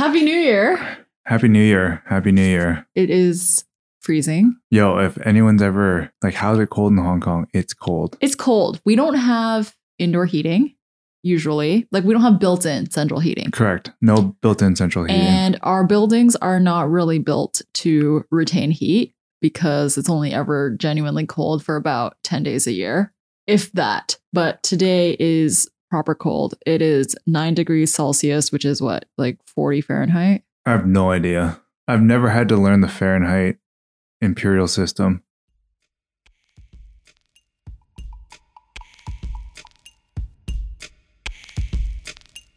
Happy New Year. Happy New Year. Happy New Year. It is freezing. Yo, if anyone's ever like, how's it cold in Hong Kong? It's cold. It's cold. We don't have indoor heating usually. Like we don't have built-in central heating. Correct. No built in central heating. And our buildings are not really built to retain heat because it's only ever genuinely cold for about 10 days a year, if that. But today is proper cold. It is nine degrees Celsius, which is what, like 40 Fahrenheit? I have no idea. I've never had to learn the Fahrenheit imperial system.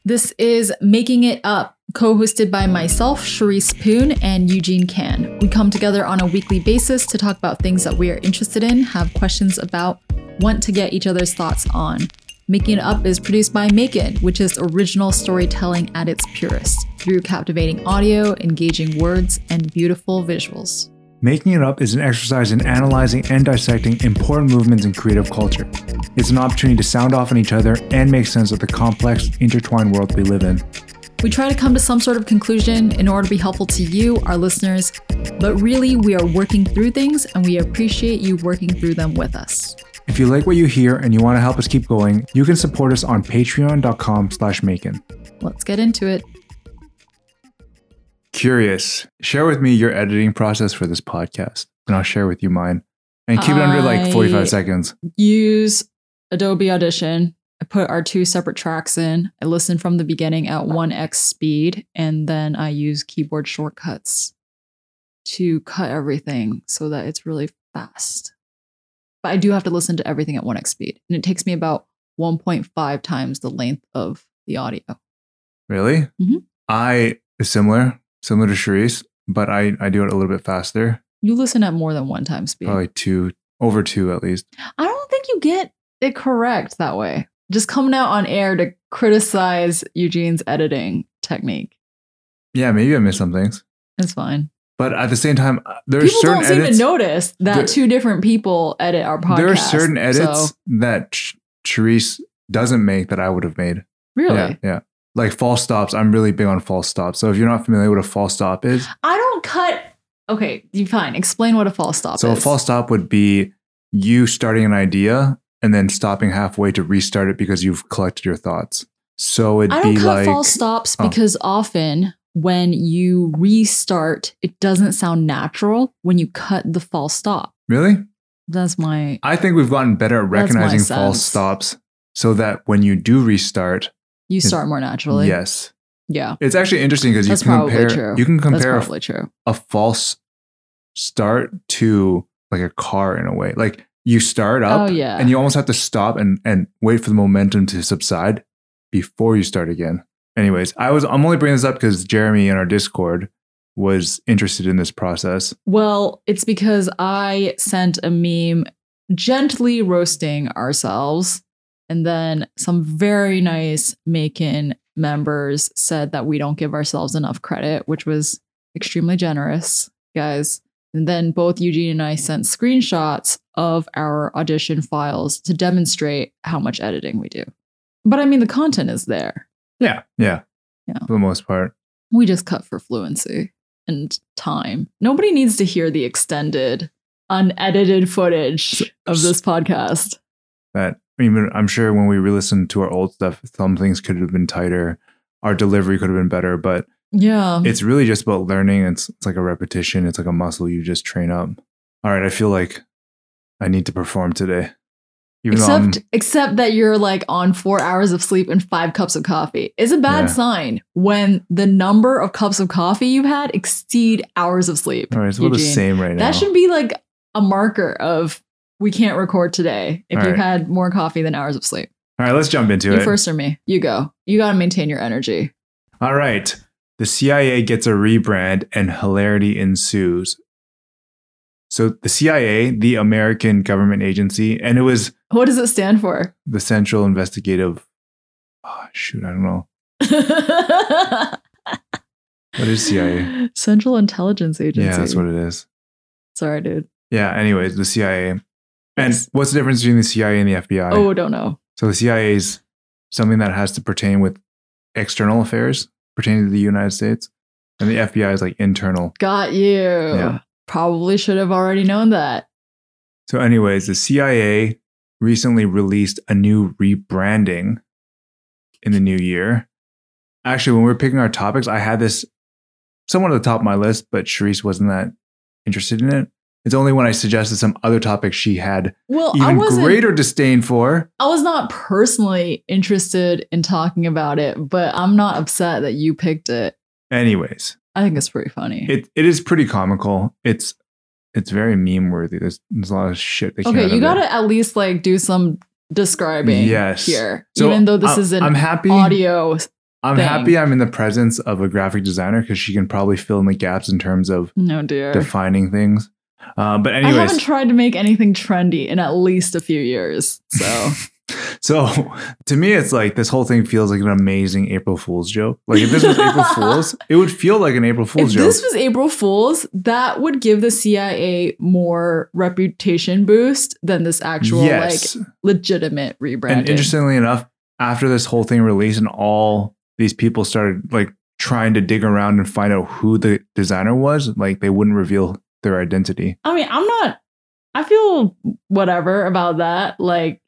This is Making It Up, co hosted by myself, Charisse Poon, and Eugene Kan. We come together on a weekly basis to talk about things that we are interested in, have questions about, want to get each other's thoughts on. Making It Up is produced by Macon, which is original storytelling at its purest, through captivating audio, engaging words, and beautiful visuals. Making it up is an exercise in analyzing and dissecting important movements in creative culture. It's an opportunity to sound off on each other and make sense of the complex, intertwined world we live in. We try to come to some sort of conclusion in order to be helpful to you, our listeners, but really we are working through things and we appreciate you working through them with us. If you like what you hear and you want to help us keep going, you can support us on patreon.com slash Macon. Let's get into it. Curious, share with me your editing process for this podcast, and I'll share with you mine. And keep it under like 45 seconds. Use Adobe Audition. I put our two separate tracks in. I listen from the beginning at 1x speed, and then I use keyboard shortcuts to cut everything so that it's really fast. But I do have to listen to everything at 1x speed, and it takes me about 1.5 times the length of the audio. Really? Mhm. I is similar, similar to Charisse, but I, I do it a little bit faster. You listen at more than one time speed. Probably two, over two at least. I don't think you get it correct that way. Just coming out on air to criticize Eugene's editing technique. Yeah, maybe I missed some things. It's fine. But at the same time, uh, there are People certain don't seem edits. to notice that there- two different people edit our podcast. there are certain edits So, that Charisse doesn't make that I would have made. really, Yeah, yeah. Like false stops. I'm really big on false stops. So if you're not familiar with what a false stop is, I don't cut. Okay, you fine. Explain what a false stop so is. So a false stop would be you starting an idea and then stopping halfway to restart it because you've collected your thoughts. So it'd I don't be cut like false stops Oh. because often when you restart, it doesn't sound natural when you cut the false stop. really. That's my I think we've gotten better at recognizing false stops so that when you do restart, you start more naturally. yes, Yeah. it's actually interesting because you can compare true. you can compare a true. a false start to like a car in a way. Like you start up Oh, yeah. and you almost have to stop and, and wait for the momentum to subside before you start again. Anyways, I was I'm only bringing this up because Jeremy in our Discord was interested in this process. Well, it's because I sent a meme gently roasting ourselves. And then some very nice Macon members said that we don't give ourselves enough credit, which was extremely generous, guys. And then both Eugene and I sent screenshots of our audition files to demonstrate how much editing we do. But I mean, the content is there. Yeah. Yeah. Yeah. For the most part. We just cut for fluency and time. Nobody needs to hear the extended, unedited footage of this podcast. That even I'm sure when we re-listened to our old stuff, some things could have been tighter. Our delivery could have been better, but Yeah. it's really just about learning. It's it's like a repetition. It's like a muscle you just train up. All right, I feel like I need to perform today. Even Except, except that you're like on four hours of sleep and five cups of coffee. is a bad Yeah. sign when the number of cups of coffee you've had exceed hours of sleep. all right, it's about the same right now. That should be like a marker of we can't record today if All you've right. had more coffee than hours of sleep. All right, let's jump into it. you it. first or me? You go. You got to maintain your energy. All right. The CIA gets a rebrand and hilarity ensues. So the CIA, the American government agency, and it was What does it stand for? the Central Investigative. Oh, shoot, I don't know. What is CIA? Central Intelligence Agency. Yeah, that's what it is. Sorry, dude. Yeah. Anyways, the CIA. And Yes. what's the difference between the CIA and the FBI? Oh, don't know. So the CIA is something that has to pertain with external affairs. pertaining to the United States, and the FBI is like internal. Got you. Yeah. Probably should have already known that. So, anyways, the CIA recently released a new rebranding in the new year. Actually, when we were picking our topics, I had this somewhat at the top of my list, but Charisse wasn't that interested in it. It's only when I suggested some other topics she had Well, even greater disdain for. I was not personally interested in talking about it, but I'm not upset that you picked it. Anyways, I think it's pretty funny. it, it is pretty comical. It's it's very meme worthy. There's, there's a lot of shit. Out okay, you gotta at least like do some describing Yes. here, So, even though this I- is an I'm happy. audio. I'm thing. happy I'm in the presence of a graphic designer because she can probably fill in the gaps in terms of No dear. defining things. Uh, but I haven't tried to make anything trendy in at least a few years. So so to me, it's like this whole thing feels like an amazing April Fool's joke. Like if this was April Fool's, it would feel like an April if Fool's joke. If this was April Fool's, that would give the CIA more reputation boost than this actual yes, like legitimate rebranding. and interestingly enough, after this whole thing released and all these people started like trying to dig around and find out who the designer was, like they wouldn't reveal their identity. I mean, I'm not. I feel whatever about that. Like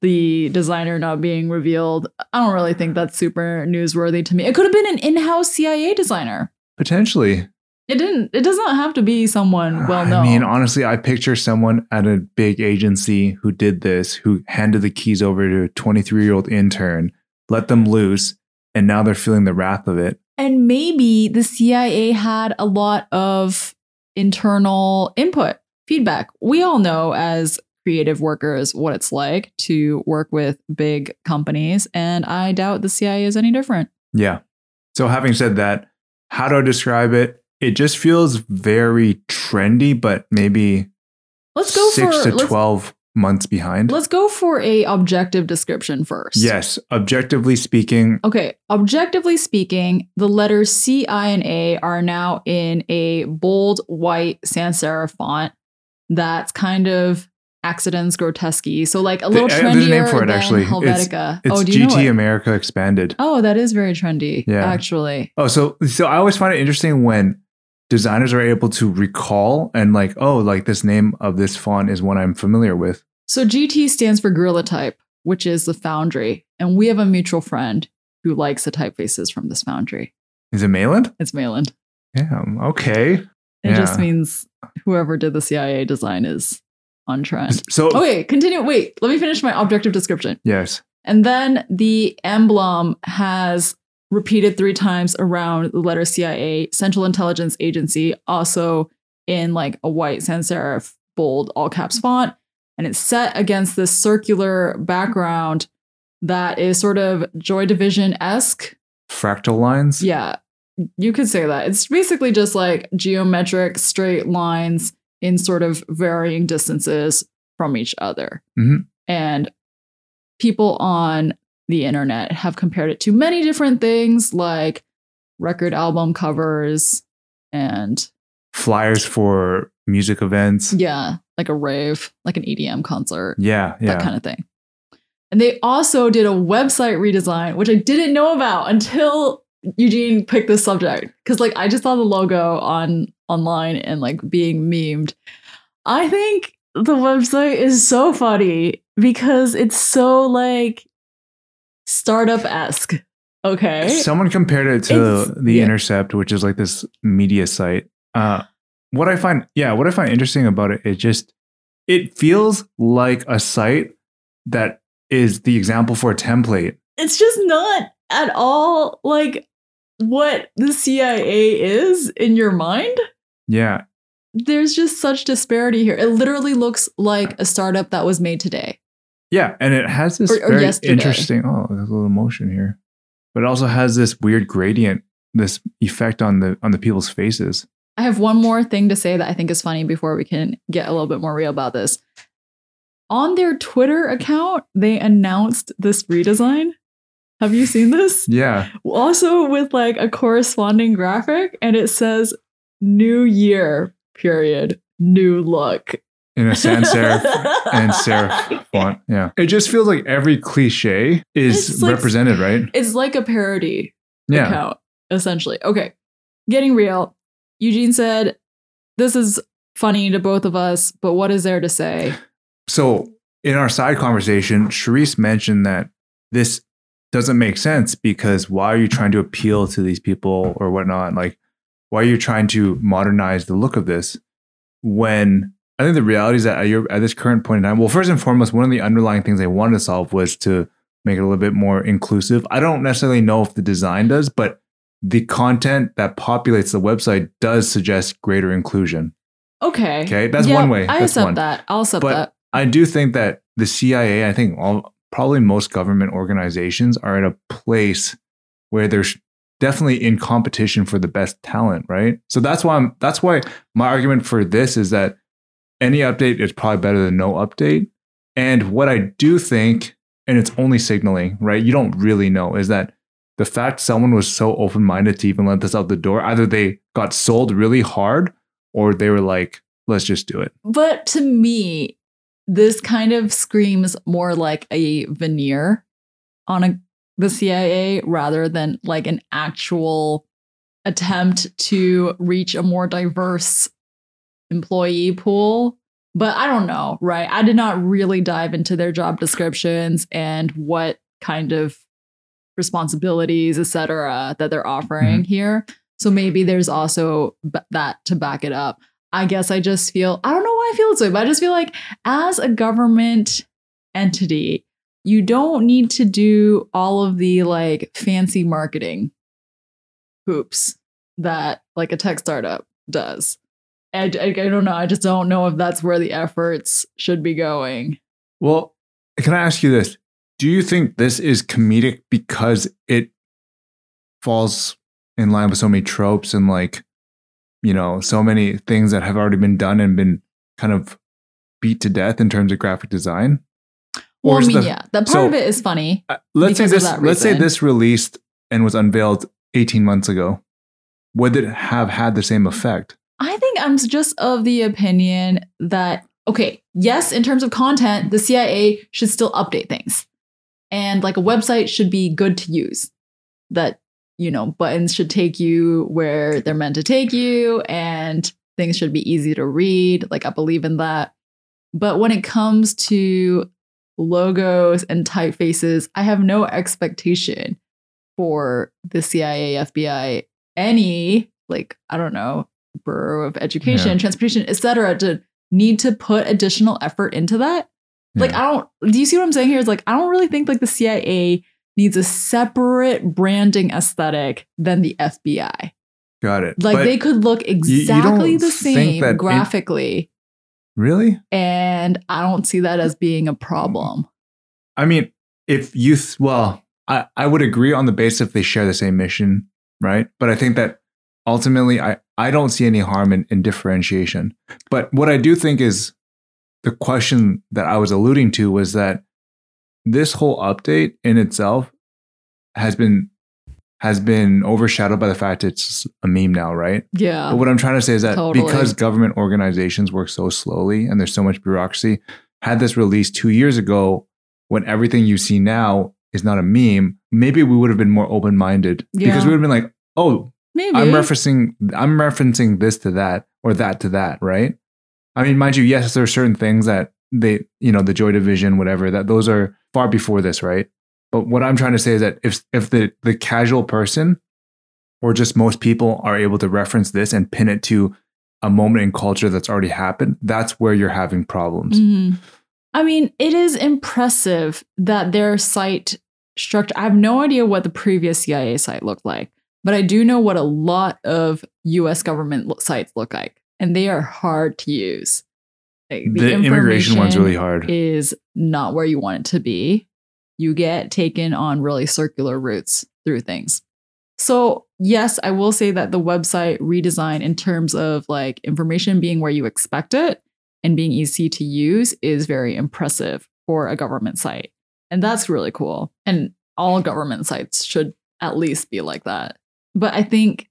the designer not being revealed. I don't really think that's super newsworthy to me. It could have been an in-house CIA designer. Potentially, It didn't. It doesn't have to be someone well known. I mean, honestly, I picture someone at a big agency who did this, who handed the keys over to a 23 year old intern, let them loose, and now they're feeling the wrath of it. and maybe the CIA had a lot of internal input, feedback. We all know as creative workers what it's like to work with big companies, and I doubt the CIA is any different. Yeah. So, having said that, how do I describe it? It just feels very trendy, but maybe Let's go six for to let's, 12 months behind. let's go for a objective description first. Yes. Objectively speaking, Okay, objectively speaking, the letters C, I, and A are now in a bold white sans serif font that's kind of Akzidenz-Grotesk So like a little uh, trendier there's a name for it, than actually. Helvetica. it's oh, do you know GT it? America expanded. Oh, that is very trendy. Yeah. actually. Oh, so so I always find it interesting when designers are able to recall and like, oh, like this name of this font is one I'm familiar with. So GT stands for Grilli Type, which is the foundry, and we have a mutual friend who likes the typefaces from this foundry. Is it Mayland? It's Mayland. Yeah. Okay. It just means whoever did the CIA design is on trend. So Okay, continue. Wait, let me finish my objective description. yes. And then the emblem has repeated three times around the letter CIA, Central Intelligence Agency, also in like a white sans serif, bold, all caps font. And it's set against this circular background that is sort of Joy Division esque. Fractal lines. Yeah, you could say that. It's basically just like geometric straight lines in sort of varying distances from each other. Mhm. And people on the internet have compared it to many different things like record album covers and Flyers for music events. yeah, like a rave, like an EDM concert. Yeah. Yeah. that kind of thing. And they also did a website redesign, which I didn't know about until Eugene picked this subject. Cause like I just saw the logo on online and like being memed. I think the website is so funny because it's so like startup esque. Okay. Someone compared it to It's- the yeah. Intercept, which is like this media site. Uh, what I find, yeah, what I find interesting about it, it just it feels like a site that is the example for a template. it's just not at all like what the CIA is in your mind. Yeah, there's just such disparity here. It literally looks like a startup that was made today. yeah, and it has this Or- or very yesterday. interesting. Oh, there's a little motion here, but it also has this weird gradient, this effect on the on the people's faces. I have one more thing to say that I think is funny before we can get a little bit more real about this. On their Twitter account, they announced this redesign. Have you seen this? Yeah, Also with like a corresponding graphic and it says new year period new look. in a sans serif and serif font. Yeah, it just feels like every cliche is It's like- represented, right? It's like a parody Yeah. account. essentially. Okay, getting real. Eugene said, This is funny to both of us, but what is there to say? So in our side conversation, Charisse mentioned that this doesn't make sense because why are you trying to appeal to these people or whatnot? Like, why are you trying to modernize the look of this when I think the reality is that at, your, at this current point in time, well, first and foremost, one of the underlying things they wanted to solve was to make it a little bit more inclusive. I don't necessarily know if the design does, but the content that populates the website does suggest greater inclusion. Okay. Okay, that's Yeah, one way. I That's accept one. that. I'll accept But that. I do think that the CIA, I think all probably most government organizations are at a place where they're definitely in competition for the best talent, right? So that's why I'm that's why my argument for this is that any update is probably better than no update. And what I do think, and it's only signaling, right? You don't really know, is that the fact someone was so open minded to even let this out the door, either they got sold really hard or they were like, let's just do it. But to me, this kind of screams more like a veneer on a the CIA rather than like an actual attempt to reach a more diverse employee pool. But I don't know, right? I did not really dive into their job descriptions and what kind of responsibilities, et cetera, that they're offering mm-hmm. here. So maybe there's also b- that to back it up. I guess I just feel, I don't know why I feel this way, but I just feel like as a government entity, you don't need to do all of the like fancy marketing hoops that like a tech startup does. I, I, I don't know. I just don't know if that's where the efforts should be going. Well, can I ask you this? Do you think this is comedic because it falls in line with so many tropes and like, you know, so many things that have already been done and been kind of beat to death in terms of graphic design? Well, I mean, the- yeah, that part so- of it is funny. Uh, let's say this. Let's say this released and was unveiled 18 months ago. Would it have had the same effect? I think I'm just of the opinion that, okay, yes, in terms of content, the CIA should still update things. And like a website should be good to use. That, you know, buttons should take you where they're meant to take you and things should be easy to read. Like I believe in that. But when it comes to logos and typefaces, I have no expectation for the CIA, FBI, any like, I don't know, Bureau of Education, Yeah. Transportation, et cetera, to need to put additional effort into that. Like, I don't, do you see what I'm saying here? It's like, I don't really think like the CIA needs a separate branding aesthetic than the FBI. Got it. Like, But they could look you exactly the same graphically. Really? and I don't see that as being a problem. I mean, if you, th- well, I, I would agree on the basis if they share the same mission, right? But I think that ultimately, I, I don't see any harm in, in differentiation. But what I do think is the question that I was alluding to was that this whole update in itself has been has been overshadowed by the fact it's a meme now, right? Yeah. But what I'm trying to say is that Totally. because government organizations work so slowly and there's so much bureaucracy, had this released two years ago, when everything you see now is not a meme, maybe we would have been more open minded because we would have been like, oh, Maybe. I'm referencing, I'm referencing this to that or that to that, right? I mean, mind you, yes, there are certain things that they, you know, the Joy Division, whatever, that those are far before this, right? But what I'm trying to say is that if if the the casual person or just most people are able to reference this and pin it to a moment in culture that's already happened, that's where you're having problems. Mhm. I mean, it is impressive that their site structure. I have no idea what the previous CIA site looked like, but I do know what a lot of US government sites look like, and they are hard to use. Like, The, immigration one's really hard. Is not where you want it to be. You get taken on really circular routes through things. So, yes, I will say that the website redesign in terms of like information being where you expect it and being easy to use is very impressive for a government site. And that's really cool. And all government sites should at least be like that. But I think,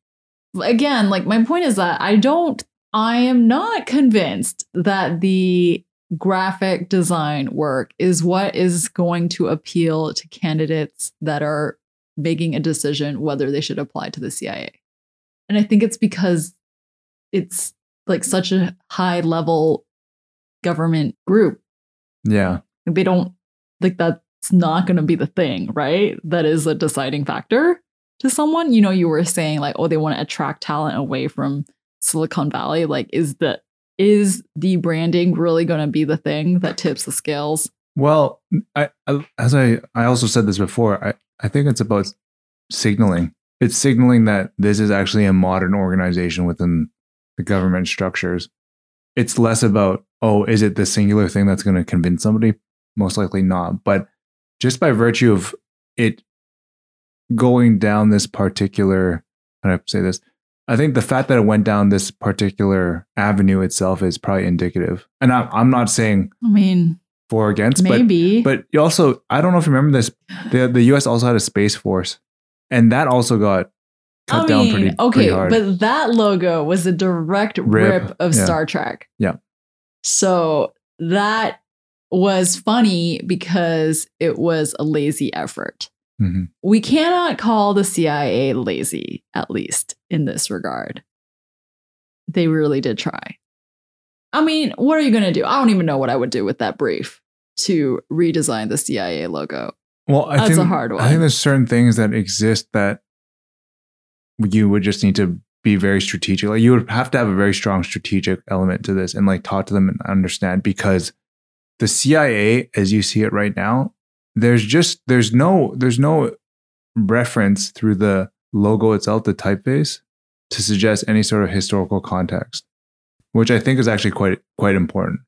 again, like my point is that I don't, I am not convinced that the graphic design work is what is going to appeal to candidates that are making a decision whether they should apply to the CIA. And I think it's because it's like such a high level government group. Yeah. They don't like that's not going to be the thing, right? That is a deciding factor to someone. You know, you were saying like, oh, they want to attract talent away from Silicon Valley. Like, is the is the branding really going to be the thing that tips the scales? Well, I, I as I I also said this before. I I think it's about signaling. It's signaling that this is actually a modern organization within the government structures. It's less about oh, is it the singular thing that's going to convince somebody? Most likely not. But just by virtue of it going down this particular, how do I say this? I think the fact that it went down this particular avenue itself is probably indicative. And I, I'm not saying I mean, for or against, maybe. but but you also I don't know if you remember this. The the U.S. also had a space force, and that also got cut I down mean, pretty okay, pretty hard. but that logo was a direct Rip, rip, of yeah. Star Trek. Yeah. So that was funny because it was a lazy effort. Mhm. We cannot call the CIA lazy, at least in this regard. They really did try. I mean, what are you going to do? I don't even know what I would do with that brief to redesign the CIA logo. Well, I That's a think hard I think there's certain things that exist that you would just need to be very strategic. Like you would have to have a very strong strategic element to this and like talk to them and understand because the CIA, as you see it right now, there's just there's no there's no reference through the logo itself, the typeface, to suggest any sort of historical context, which I think is actually quite quite important.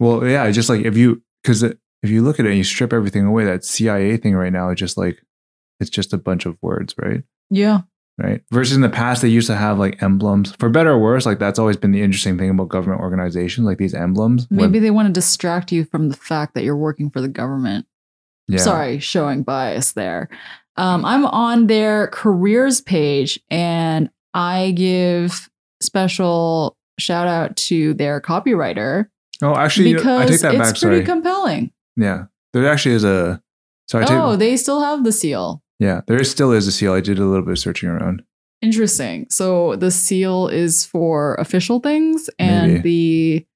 Well, yeah, just like if you because if you look at it and you strip everything away, that CIA thing right now is just like it's just a bunch of words, right? Yeah. Right. Versus in the past, they used to have like emblems, for better or worse. Like that's always been the interesting thing about government organizations, like these emblems. when- Maybe they want to distract you from the fact that you're working for the government. Yeah. Sorry, showing bias there. Um, I'm on their careers page and I give special shout out to their copywriter Oh, actually, because I take that it's back. pretty Sorry. compelling. yeah, there actually is a. Sorry, I take, oh, they still have the seal. yeah, there is, still is a seal. I did a little bit of searching around. Interesting. So the seal is for official things, and the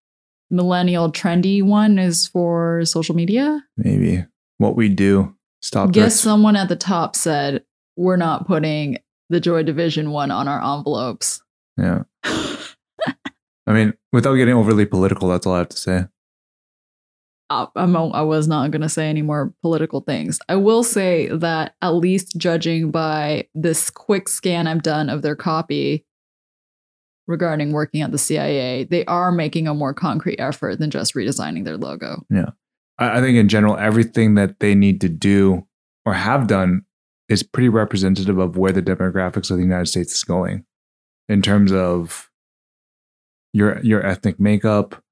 millennial trendy one is for social media. Maybe what we do. Stop Guess this. someone at the top said we're not putting the Joy Division one on our envelopes. Yeah. I mean, without getting overly political, that's all I have to say. I, I'm, I was not going to say any more political things. I will say that, at least judging by this quick scan I've done of their copy regarding working at the CIA, they are making a more concrete effort than just redesigning their logo. I, I think in general, everything that they need to do or have done is pretty representative of where the demographics of the United States is going in terms of your your ethnic makeup,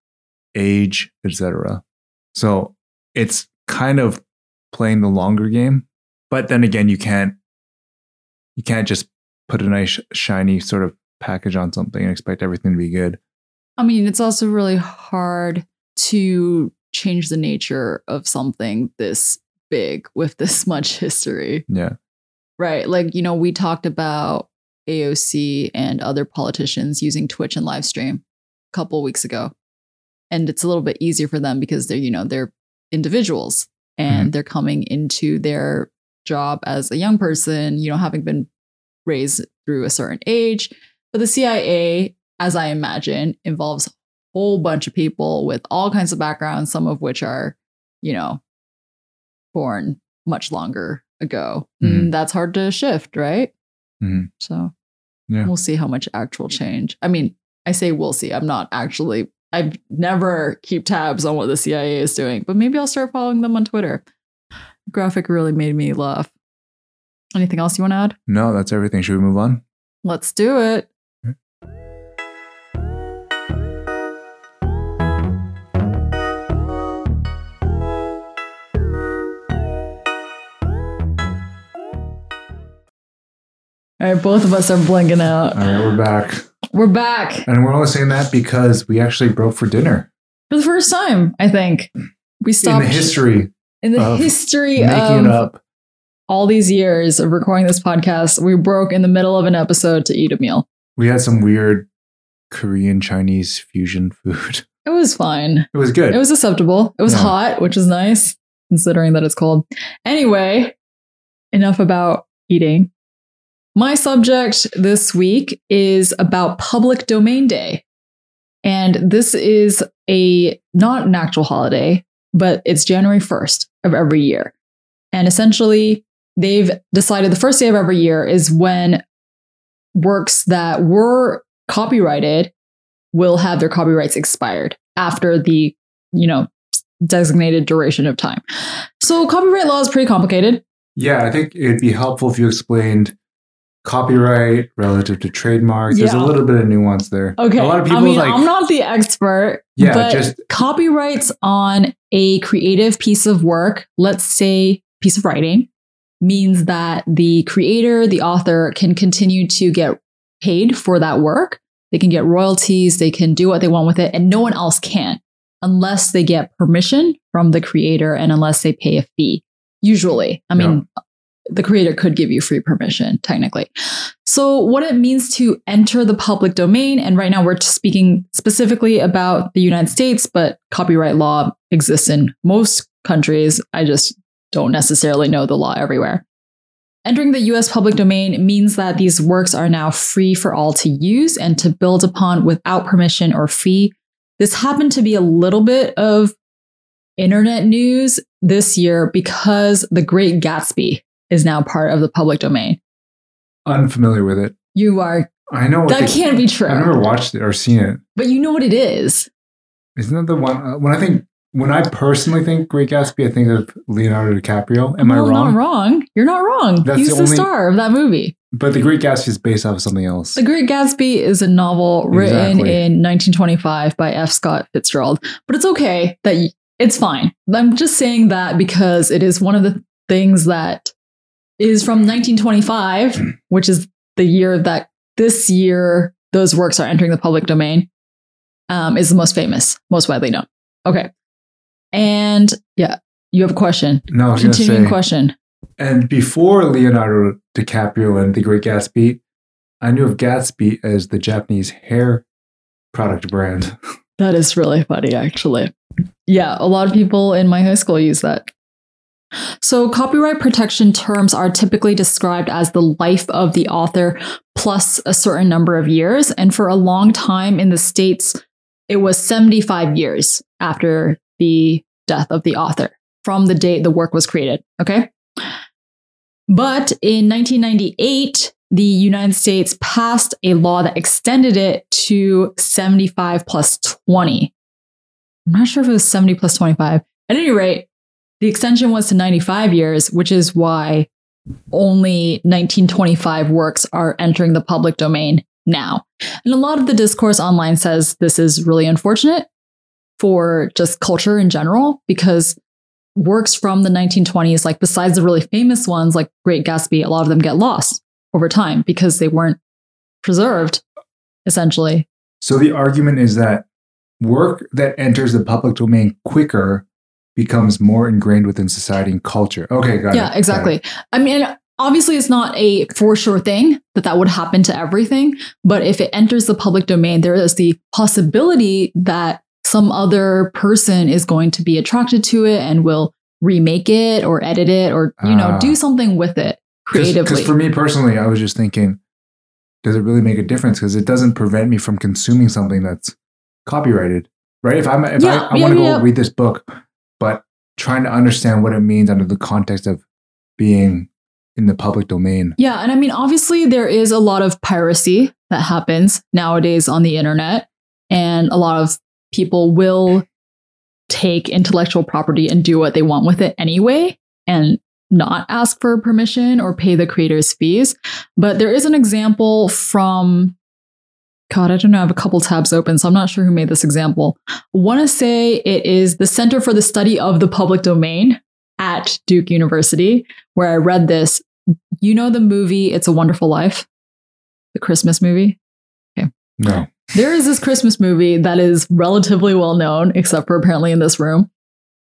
age, etc. So it's kind of playing the longer game, but then again, you can't you can't just put a nice shiny sort of package on something and expect everything to be good. I mean, it's also really hard to change the nature of something this big with this much history. Yeah, Right. Like, you know, we talked about AOC and other politicians using Twitch and live stream a couple weeks ago. And it's a little bit easier for them because they're, you know, they're individuals and mm-hmm. they're coming into their job as a young person, you know, having been raised through a certain age. But the CIA, as I imagine, involves whole bunch of people with all kinds of backgrounds, some of which are, you know, born much longer ago. Mhm. And that's hard to shift, right? Mhm. So Yeah. we'll see how much actual change. I mean, I say we'll see. I'm not actually, I've never keep tabs on what the CIA is doing, but maybe I'll start following them on Twitter. Graphic really made me laugh. Anything else you want to add? no, that's everything. Should we move on? Let's do it. All right, both of us are blinking out. All right, we're back. We're back And we're only saying that because we actually broke for dinner. for the first time, I think. We stopped. In the history in the history making of it up. all these years of recording this podcast, we broke in the middle of an episode to eat a meal. We had some weird Korean Chinese fusion food. It was fine. It was good. It was acceptable. It was Yeah. hot, which is nice considering that it's cold. Anyway, enough about eating. My subject this week is about Public Domain Day. And this is a not an actual holiday, but it's January 1st of every year. And essentially, they've decided the first day of every year is when works that were copyrighted will have their copyrights expired after the, you know, designated duration of time. So copyright law is pretty complicated. yeah, I think it'd be helpful if you explained copyright relative to trademark. There's a little bit of nuance there. Okay. A lot of people I mean, like I'm not the expert, Yeah, but just- copyrights on a creative piece of work, let's say piece of writing, means that the creator, the author can continue to get paid for that work. They can get royalties, they can do what they want with it, and no one else can unless they get permission from the creator and unless they pay a fee. Usually, I mean, the creator could give you free permission, technically. So, what it means to enter the public domain, and right now we're speaking specifically about the United States, but copyright law exists in most countries. I just don't necessarily know the law everywhere. Entering the US public domain means that these works are now free for all to use and to build upon without permission or fee. This happened to be a little bit of internet news this year because The Great Gatsby is now part of the public domain. unfamiliar with it. You are, I know that they- can't be true, I've never watched it or seen it. but you know what it is. Isn't that the one? Uh, when I think, when I personally think Great Gatsby, I think of Leonardo DiCaprio. Am I wrong? No, wrong? Not wrong. You're not wrong. That's He's the the, only- star of that movie. But The Great Gatsby is based off of something else. The Great Gatsby is a novel written Exactly. in 1925 by F. Scott Fitzgerald. But it's okay that y- it's fine. I'm just saying that because it is one of the things that is from 1925, which is the year that this year those works are entering the public domain, um, is the most famous, most widely known. Okay. And yeah, you have a question. no, Continuing say. question. And before Leonardo DiCaprio and The Great Gatsby, I knew of Gatsby as the Japanese hair product brand. That is really funny, actually. Yeah, a lot of people in my high school use that. So, copyright protection terms are typically described as the life of the author plus a certain number of years. And for a long time in the States, it was 75 years after the death of the author from the date the work was created. Okay. But in 1998, the United States passed a law that extended it to 75 plus 20. I'm not sure if it was 70 plus 25. At any rate, the extension was to 95 years, which is why only 1925 works are entering the public domain now. And a lot of the discourse online says this is really unfortunate for just culture in general because works from the 1920s, like besides the really famous ones like Great Gatsby, a lot of them get lost over time because they weren't preserved, essentially. So the argument is that work that enters the public domain quicker becomes more ingrained within society and culture. Okay, got it. yeah, it. exactly. I mean, obviously, it's not a for sure thing that that would happen to everything. But if it enters the public domain, there is the possibility that some other person is going to be attracted to it and will remake it or edit it or you know Ah. do something with it creatively. Because for me personally, I was just thinking, does it really make a difference? Because it doesn't prevent me from consuming something that's copyrighted, right? If I'm if Yeah, I, I yeah, want to go yeah. read this book, but trying to understand what it means under the context of being in the public domain. Yeah, and I mean, obviously, there is a lot of piracy that happens nowadays on the internet, and a lot of people will take intellectual property and do what they want with it anyway, and not ask for permission or pay the creators fees. But there is an example from, God, I don't know, I have a couple tabs open, so I'm not sure who made this example. I want to say it is the Center for the Study of the Public Domain at Duke University, where I read this you know the movie It's a Wonderful Life? The Christmas movie? Okay. No. There is this Christmas movie that is relatively well known, except for apparently in this room,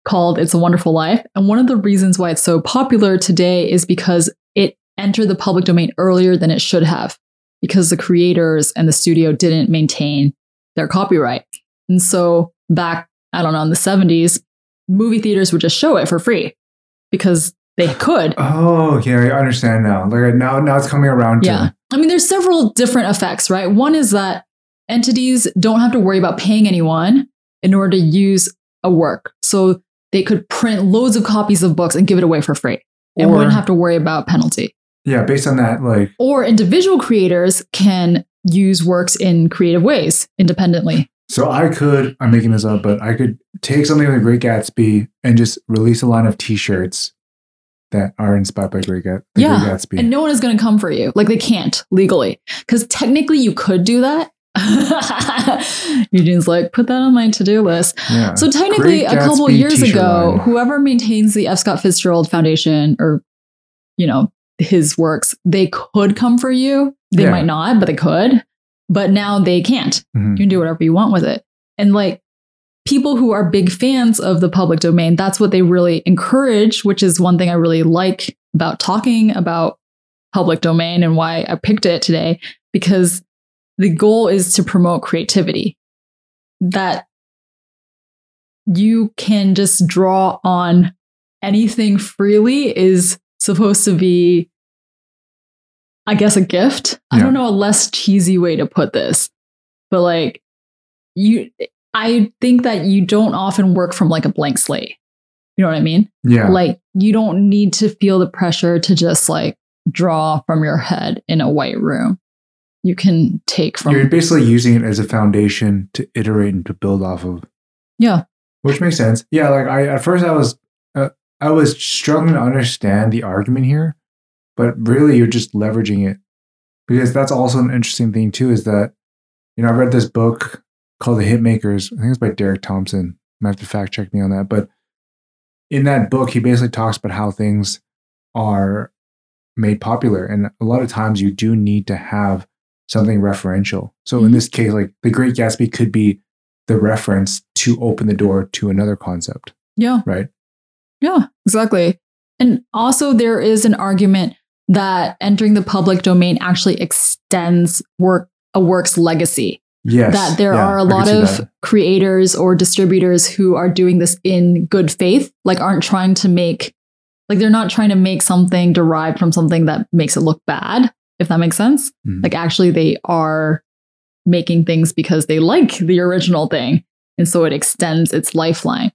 called It's a Wonderful Life. And one of the reasons why it's so popular today is because it entered the public domain earlier than it should have, because the creators and the studio didn't maintain their copyright. And so back, I don't know, in the 70s, movie theaters would just show it for free because they could. Oh, okay, I understand now. Like now, now it's coming around. To, Yeah. I mean, there's several different effects, right? One is that entities don't have to worry about paying anyone in order to use a work. So they could print loads of copies of books and give it away for free and Or- wouldn't have to worry about penalty. Yeah. Based on that, like Or individual creators can use works in creative ways independently. So I could, I'm making this up, but I could take something like Great Gatsby and just release a line of T-shirts that are inspired by Great, Gat- Yeah, Great Gatsby. And no one is going to come for you. Like they can't legally. Because technically you could do that. Eugene's like, put that on my to do list. yeah. So technically, a couple years ago, line. whoever maintains the F. Scott Fitzgerald Foundation or, you know, his works, they could come for you. They Yeah. might not, but they could. But now they can't. Mhm. You can do whatever you want with it. And like people who are big fans of the public domain, that's what they really encourage, which is one thing I really like about talking about public domain and why I picked it today, because the goal is to promote creativity. That you can just draw on anything freely is supposed to be, I guess, a gift. I don't know a less cheesy way to put this, but like, you, I think that you don't often work from like a blank slate. You know what I mean? yeah. Like, you don't need to feel the pressure to just like draw from your head in a white room. You can take from, You're basically using it as a foundation to iterate and to build off of, yeah, which makes sense. Yeah. Like I, at first I was, I was struggling to understand the argument here, but really you're just leveraging it because that's also an interesting thing too, is that, you know, I read this book called The Hitmakers. I think it's by Derek Thompson. I might have to fact check me on that. But in that book, he basically talks about how things are made popular. And a lot of times you do need to have something referential. So in Mhm. this case, like The Great Gatsby could be the reference to open the door to another concept, yeah. right? Yeah, exactly. And also, there is an argument that entering the public domain actually extends work a work's legacy. Yes. that there yeah, are a lot of that. creators or distributors who are doing this in good faith, like aren't trying to make, like they're not trying to make something derived from something that makes it look bad, if that makes sense. Mhm. Like actually, they are making things because they like the original thing. And so it extends its lifeline.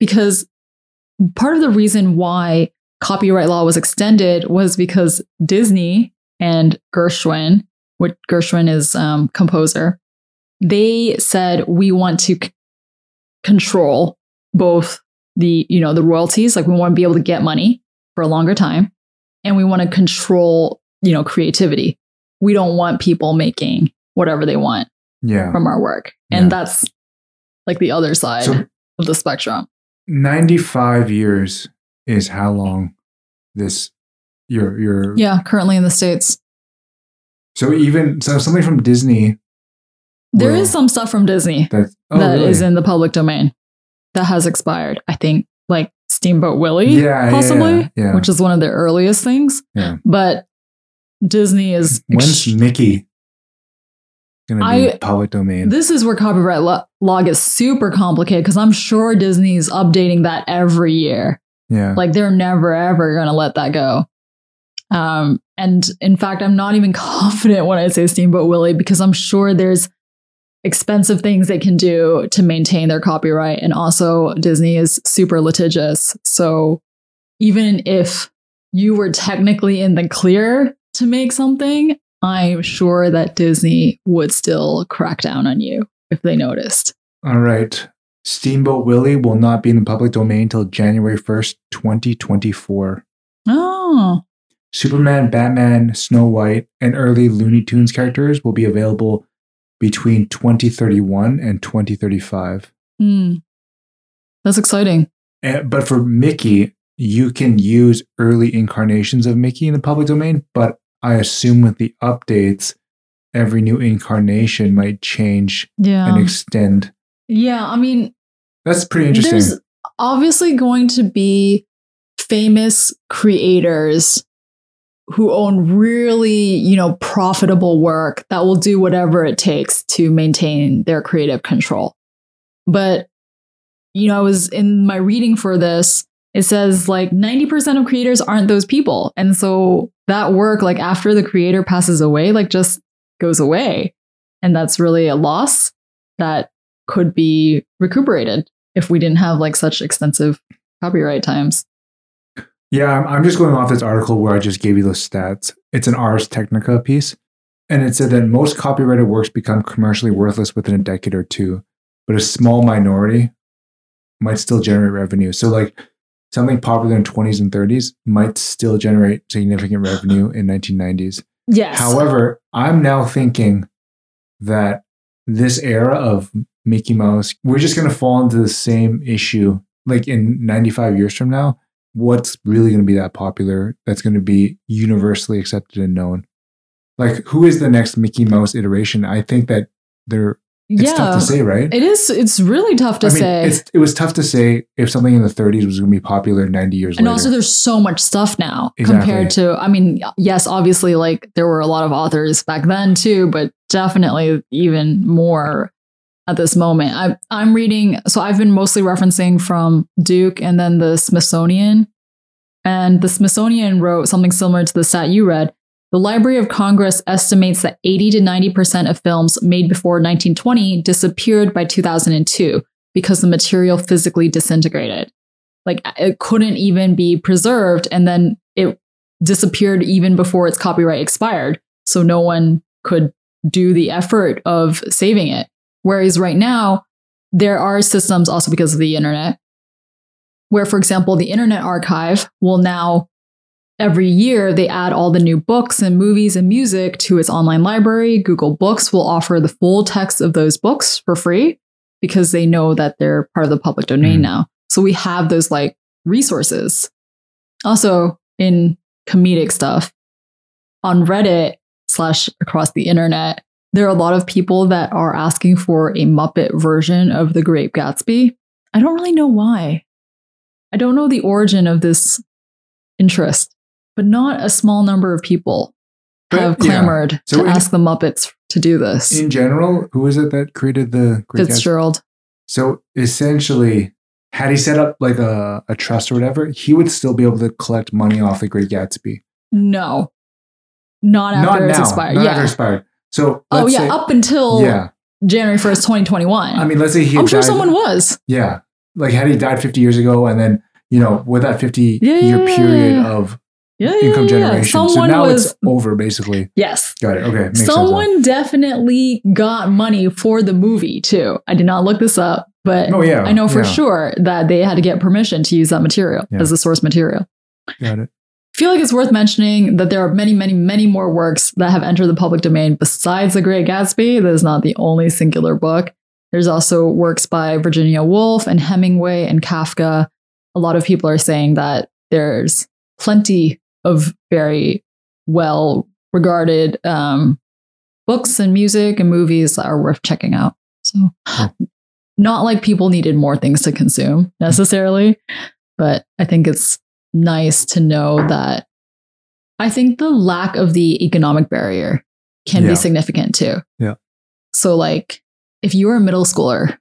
Because part of the reason why copyright law was extended was because Disney and Gershwin, which Gershwin is um, composer, they said we want to c- control both the you know the royalties, like we want to be able to get money for a longer time, and we want to control you know creativity. We don't want people making whatever they want Yeah. from our work, and Yeah. that's like the other side So of the spectrum. 95 years is how long this your your Yeah, currently in the states, so even so something from Disney there is will- some stuff from Disney that's oh, that is really? in the public domain that has expired. I think like Steamboat Willie, Yeah, yeah, possibly, yeah, yeah. which is one of the earliest things. Yeah. But Disney is. when's ex- Mickey gonna be I- public domain? this is where copyright lo- law gets super complicated because I'm sure Disney's updating that every year. yeah. Like they're never ever going to let that go. Um, and in fact, I'm not even confident when I say Steamboat Willie because I'm sure there's expensive things they can do to maintain their copyright. And also, Disney is super litigious. So even if you were technically in the clear to make something, I'm sure that Disney would still crack down on you if they noticed. All right. Steamboat Willie will not be in the public domain until January 1st, 2024. Oh, Superman, Batman, Snow White, and early Looney Tunes characters will be available between 2031 and 2035. hmm. that's exciting. Eh, but for Mickey, you can use early incarnations of Mickey in the public domain, but I assume with the updates, every new incarnation might change Yeah. and extend. Yeah, I mean, That's pretty interesting. there's obviously going to be famous creators who own really, you know, profitable work that will do whatever it takes to maintain their creative control. But, you know, I was in my reading for this, it says like 90% of creators aren't those people. And so that work, like after the creator passes away, like just goes away. And that's really a loss that could be recuperated if we didn't have like such extensive copyright times. Yeah, I'm, just going off this article where I just gave you those stats. It's an Ars Technica piece. And it said that most copyrighted works become commercially worthless within a decade or two, but a small minority might still generate revenue. So, like something popular in 20s and 30s might still generate significant revenue in 1990s. Yes. However, I'm now thinking that this era of Mickey Mouse, we're just going to fall into the same issue like in 95 years from now. What's really going to be that popular that's going to be universally accepted and known? Like, who is the next Mickey Mouse iteration? I think that they're it's yeah. tough to say, right? It is. It's really tough to I mean, say. It's, it was tough to say if something in the 30s was going to be popular 90 years ago. and later. also, there's so much stuff now Exactly. compared to. I mean, yes, obviously, like there were a lot of authors back then too, but definitely even more at this moment. I, I'm reading. So I've been mostly referencing from Duke and then the Smithsonian, and the Smithsonian wrote something similar to the stat you read. The Library of Congress estimates that 80 to 90% of films made before 1920 disappeared by 2002 because the material physically disintegrated. Like uh, it couldn't even be preserved, and then it disappeared even before its copyright expired. So no one could do the effort of saving it. Whereas right now, there are systems also because of the internet, where, for example, the Internet Archive will now every year they add all the new books and movies and music to its online library. Google Books will offer the full text of those books for free because they know that they're part of the public domain Mhm. now. So we have those like resources. Also, in comedic stuff, on Reddit slash across the internet, there are a lot of people that are asking for a Muppet version of The Great Gatsby. I don't really know why. I don't know the origin of this interest, but not a small number of people But, have yeah. clamored So to in- ask the Muppets to do this. in general, who is it that created the Great Gatsby? Fitzgerald. So essentially, had he set up like a, a trust or whatever, he would still be able to collect money off the Great Gatsby. No, not Not after it's now. expired. Not yeah. after expired. So oh yeah, say- up until yeah. January first, twenty twenty one. I mean, let's say he. I'm had sure someone was. Yeah, like had he died 50 years ago, and then you know with that 50 Yeah, year yeah, yeah, period yeah. of Yeah, yeah, income yeah, yeah. generation, so Someone now was. it's over basically. yes. Got it. Okay. Someone definitely got money for the movie too. I did not look this up, but Oh yeah, I know for yeah, sure that they had to get permission to use that material Yeah. as the source material. Got it. I feel like it's worth mentioning that there are many, many, many more works that have entered the public domain besides The Great Gatsby. That is not the only singular book. There's also works by Virginia Woolf and Hemingway and Kafka. A lot of people are saying that there's plenty of very well regarded um, books and music and movies that are worth checking out. So, not like people needed more things to consume necessarily, but I think it's nice to know that I think the lack of the economic barrier can Yeah. be significant too. Yeah. So, like, if you're a middle schooler,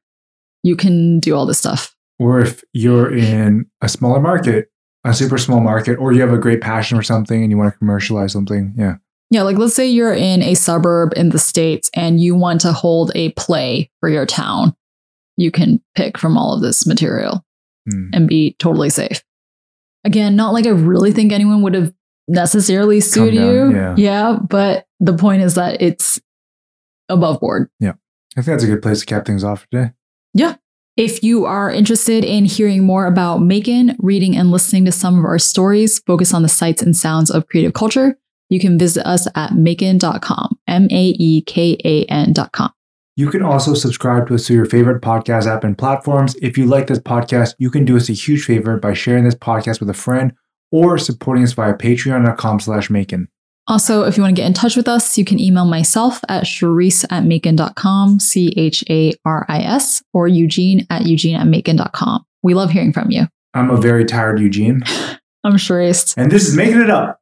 you can do all this stuff. Or if you're in a smaller market, a super small market, or you have a great passion for something and you want to commercialize something, yeah, Yeah, like let's say you're in a suburb in the States and you want to hold a play for your town. You can pick from all of this material Hmm. and be totally safe. Again, not like I really think anyone would have necessarily sued down, you. yeah. but the point is that it's above board. Yeah. I think that's a good place to cap things off today. If you are interested in hearing more about MAEKAN, reading and listening to some of our stories, focus on the sights and sounds of creative culture, you can visit us at maekan.com, M A E K A N.com. You can also subscribe to us through your favorite podcast app and platforms. If you like this podcast, you can do us a huge favor by sharing this podcast with a friend or supporting us via patreon.com slash MAEKAN. Also, if you want to get in touch with us, you can email myself at charis at maekan.com, C H A R I S, or Eugene at eugene at maekan.com. We love hearing from you. I'm a very tired Eugene. I'm Charisse. And this is Making It Up.